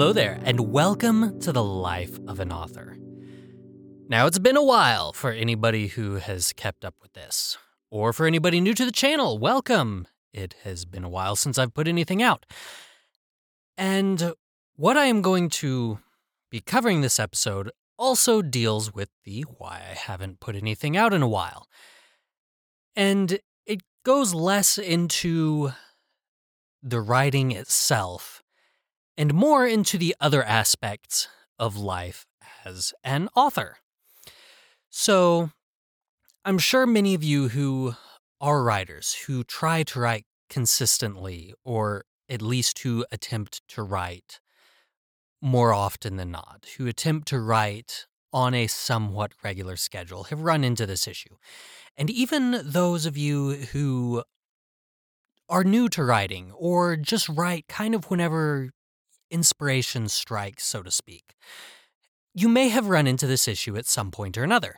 Hello there, and welcome to the life of an author. Now, it's been a while for anybody who has kept up with this, or for anybody new to the channel, welcome. It has been a while since I've put anything out. And what I am going to be covering this episode also deals with the why I haven't put anything out in a while. And it goes less into the writing itself and more into the other aspects of life as an author. So, I'm sure many of you who are writers, who try to write consistently, or at least who attempt to write more often than not, who attempt to write on a somewhat regular schedule, have run into this issue. And even those of you who are new to writing or just write kind of whenever inspiration strikes, so to speak. You may have run into this issue at some point or another.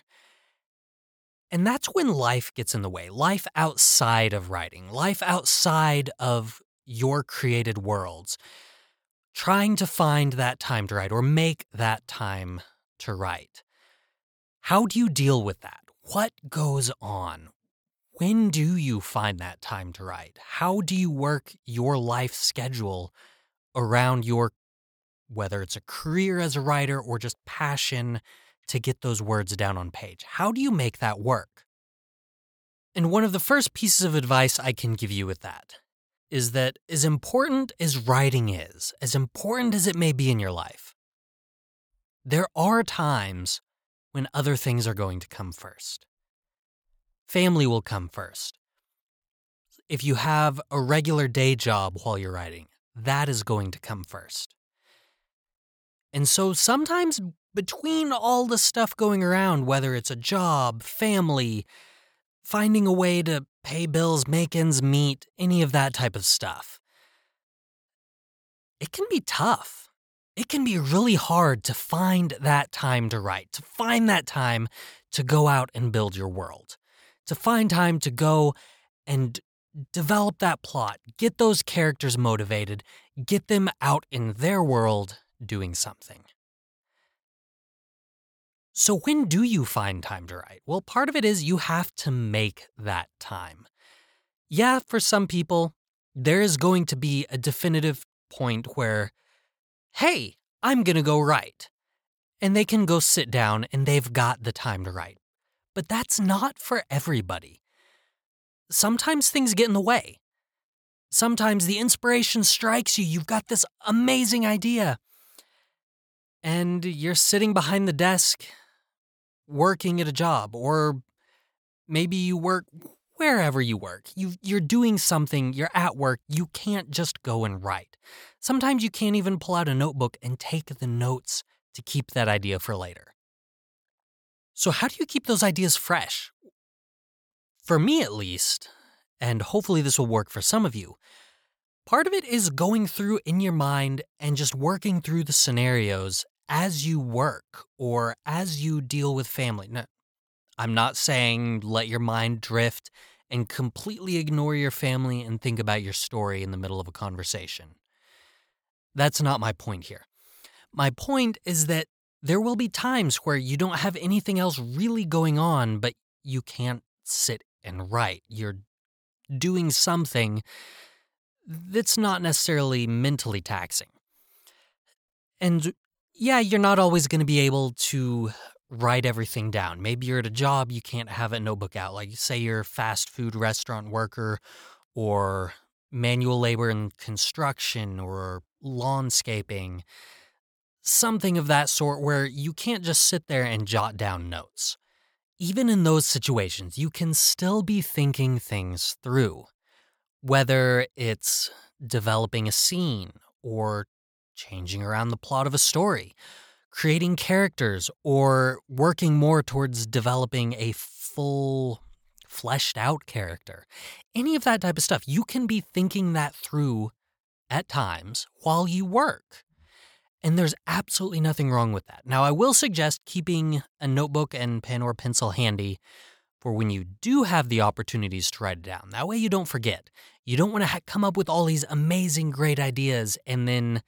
And that's when life gets in the way life outside of writing, life outside of your created worlds. Trying to find that time to write or make that time to write. How do you deal with that? What goes on? When do you find that time to write? How do you work your life schedule around your whether it's a career as a writer or just passion to get those words down on page. How do you make that work? And one of the first pieces of advice I can give you with that is that as important as writing is, as important as it may be in your life, there are times when other things are going to come first. Family will come first. If you have a regular day job while you're writing, that is going to come first. And so sometimes between all the stuff going around, whether it's a job, family, finding a way to pay bills, make ends meet, any of that type of stuff, it can be tough. It can be really hard to find that time to write, to find that time to go out and build your world, to find time to go and develop that plot, get those characters motivated, get them out in their world doing something. So, when do you find time to write? Well, part of it is you have to make that time. Yeah, for some people, there is going to be a definitive point where, hey, I'm going to go write. And they can go sit down and they've got the time to write. But that's not for everybody sometimes things get in the way. Sometimes the inspiration strikes you, you've got this amazing idea, and you're sitting behind the desk working at a job, or maybe you work wherever you work. You, you're doing something, you're at work, you can't just go and write. Sometimes you can't even pull out a notebook and take the notes to keep that idea for later. So, how do you keep those ideas fresh? For me, at least, and hopefully this will work for some of you, part of it is going through in your mind and just working through the scenarios as you work or as you deal with family. Now, I'm not saying let your mind drift and completely ignore your family and think about your story in the middle of a conversation. That's not my point here. My point is that there will be times where you don't have anything else really going on, but you can't sit and write. You're doing something that's not necessarily mentally taxing. And yeah, you're not always going to be able to write everything down. Maybe you're at a job, you can't have a notebook out. Like, say you're a fast food restaurant worker or manual labor in construction or lawnscaping, something of that sort where you can't just sit there and jot down notes even in those situations, you can still be thinking things through. Whether it's developing a scene or changing around the plot of a story, creating characters, or working more towards developing a full, fleshed out character. Any of that type of stuff, you can be thinking that through at times while you work. And there's absolutely nothing wrong with that. Now, I will suggest keeping a notebook and pen or pencil handy for when you do have the opportunities to write it down. That way you don't forget. You don't want to ha- come up with all these amazing, great ideas and then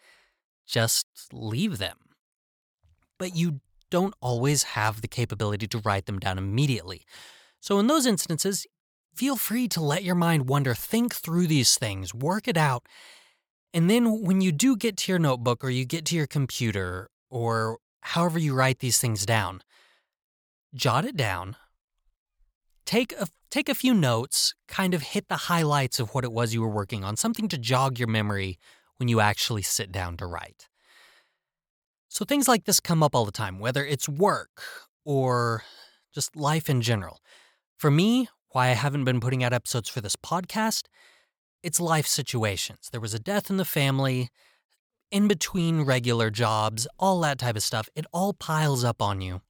just leave them. But you don't always have the capability to write them down immediately. So, in those instances, feel free to let your mind wander, think through these things, work it out. And then when you do get to your notebook or you get to your computer or however you write these things down, jot it down. Take a take a few notes, kind of hit the highlights of what it was you were working on, something to jog your memory when you actually sit down to write. So things like this come up all the time, whether it's work or just life in general. For me, why I haven't been putting out episodes for this podcast, it's life situations. There was a death in the family, in between regular jobs, all that type of stuff. It all piles up on you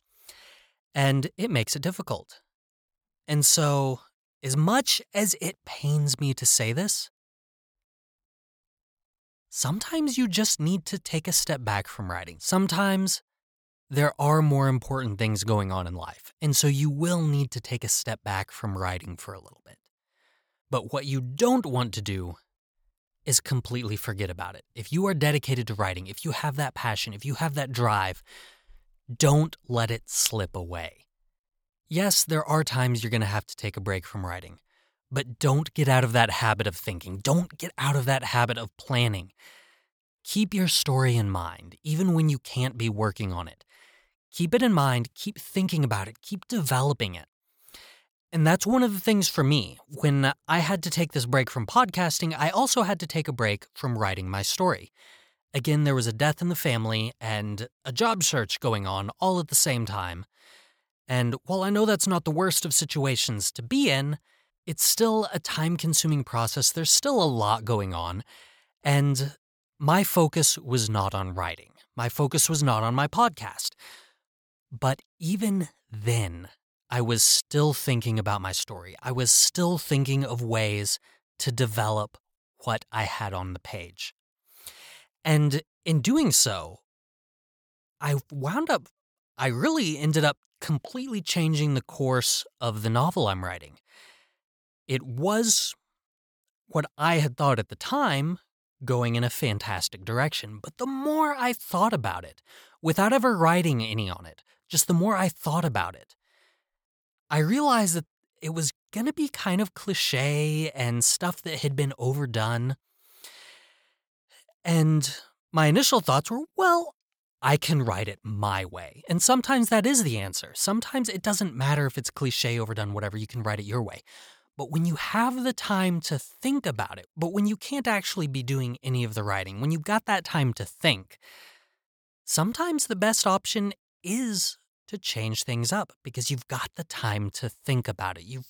and it makes it difficult. And so, as much as it pains me to say this, sometimes you just need to take a step back from writing. Sometimes there are more important things going on in life, and so you will need to take a step back from writing for a little bit. But what you don't want to do is completely forget about it. If you are dedicated to writing, if you have that passion, if you have that drive, don't let it slip away. Yes, there are times you're going to have to take a break from writing, but don't get out of that habit of thinking. Don't get out of that habit of planning. Keep your story in mind, even when you can't be working on it. Keep it in mind, keep thinking about it, keep developing it. And that's one of the things for me. When I had to take this break from podcasting, I also had to take a break from writing my story. Again, there was a death in the family and a job search going on all at the same time. And while I know that's not the worst of situations to be in, it's still a time consuming process. There's still a lot going on. And my focus was not on writing, my focus was not on my podcast. But even then, I was still thinking about my story. I was still thinking of ways to develop what I had on the page. And in doing so, I wound up, I really ended up completely changing the course of the novel I'm writing. It was what I had thought at the time going in a fantastic direction, but the more I thought about it, without ever writing any on it, just the more I thought about it, I realized that it was going to be kind of cliche and stuff that had been overdone. And my initial thoughts were, well, I can write it my way. And sometimes that is the answer. Sometimes it doesn't matter if it's cliche, overdone, whatever, you can write it your way. But when you have the time to think about it, but when you can't actually be doing any of the writing, when you've got that time to think, sometimes the best option is to change things up because you've got the time to think about it. You've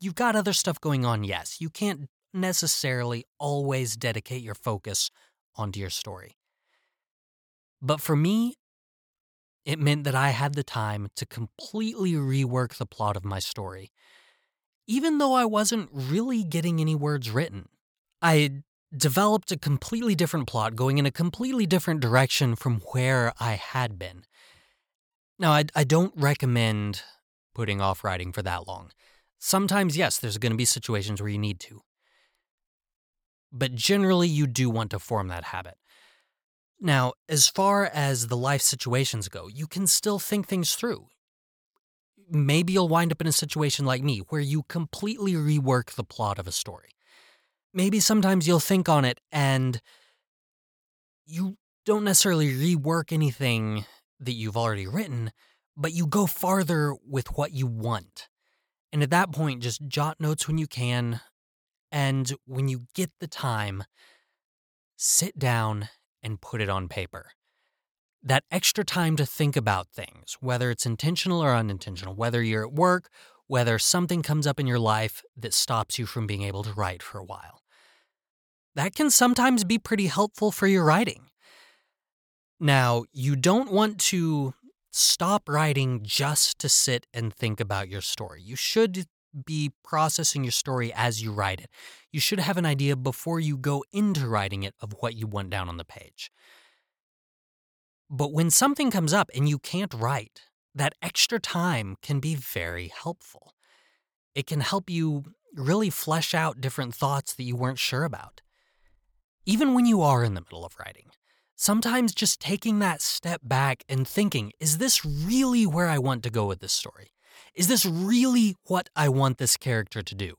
you've got other stuff going on, yes. You can't necessarily always dedicate your focus onto your story. But for me, it meant that I had the time to completely rework the plot of my story. Even though I wasn't really getting any words written, I developed a completely different plot going in a completely different direction from where I had been. Now, I, I don't recommend putting off writing for that long. Sometimes, yes, there's going to be situations where you need to. But generally, you do want to form that habit. Now, as far as the life situations go, you can still think things through. Maybe you'll wind up in a situation like me where you completely rework the plot of a story. Maybe sometimes you'll think on it and you don't necessarily rework anything that you've already written, but you go farther with what you want. And at that point, just jot notes when you can. And when you get the time, sit down and put it on paper. That extra time to think about things, whether it's intentional or unintentional, whether you're at work, whether something comes up in your life that stops you from being able to write for a while. That can sometimes be pretty helpful for your writing. Now, you don't want to stop writing just to sit and think about your story. You should be processing your story as you write it. You should have an idea before you go into writing it of what you want down on the page. But when something comes up and you can't write, that extra time can be very helpful. It can help you really flesh out different thoughts that you weren't sure about. Even when you are in the middle of writing, Sometimes just taking that step back and thinking, is this really where I want to go with this story? Is this really what I want this character to do?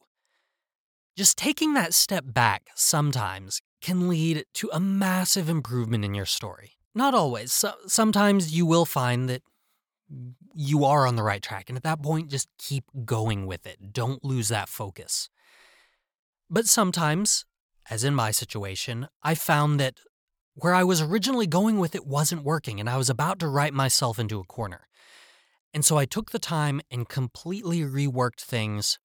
Just taking that step back sometimes can lead to a massive improvement in your story. Not always. So, sometimes you will find that you are on the right track. And at that point, just keep going with it. Don't lose that focus. But sometimes, as in my situation, I found that where I was originally going with it wasn't working and I was about to write myself into a corner. And so I took the time and completely reworked things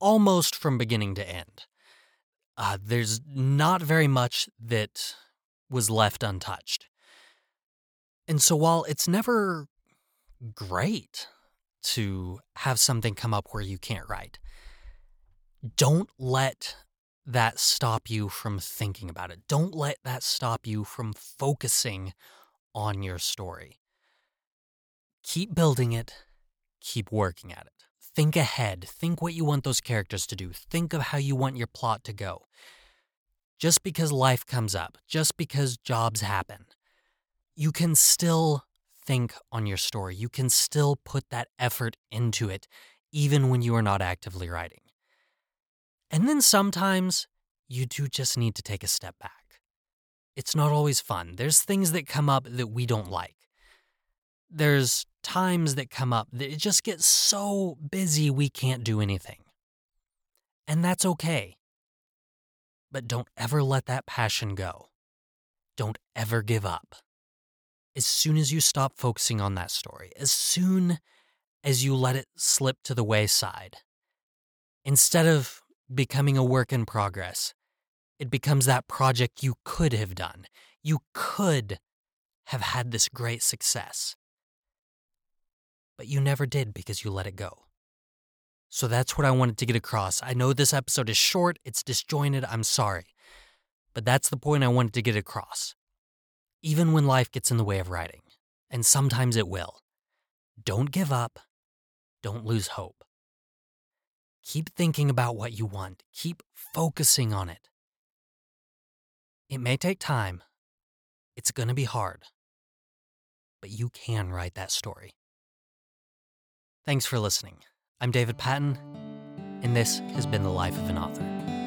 almost from beginning to end. Uh, there's not very much that was left untouched. And so while it's never great to have something come up where you can't write, don't let that stop you from thinking about it. Don't let that stop you from focusing on your story. Keep building it, keep working at it. Think ahead. Think what you want those characters to do. Think of how you want your plot to go. Just because life comes up, just because jobs happen, you can still think on your story. You can still put that effort into it, even when you are not actively writing. And then sometimes you do just need to take a step back. It's not always fun. There's things that come up that we don't like. There's times that come up that it just gets so busy we can't do anything. And that's okay. But don't ever let that passion go. Don't ever give up. As soon as you stop focusing on that story, as soon as you let it slip to the wayside, instead of becoming a work in progress. It becomes that project you could have done. You could have had this great success. But you never did because you let it go. So that's what I wanted to get across. I know this episode is short, it's disjointed, I'm sorry. But that's the point I wanted to get across. Even when life gets in the way of writing, and sometimes it will, don't give up, don't lose hope. Keep thinking about what you want. Keep focusing on it. It may take time. It's going to be hard. But you can write that story. Thanks for listening. I'm David Patton, and this has been The Life of an Author.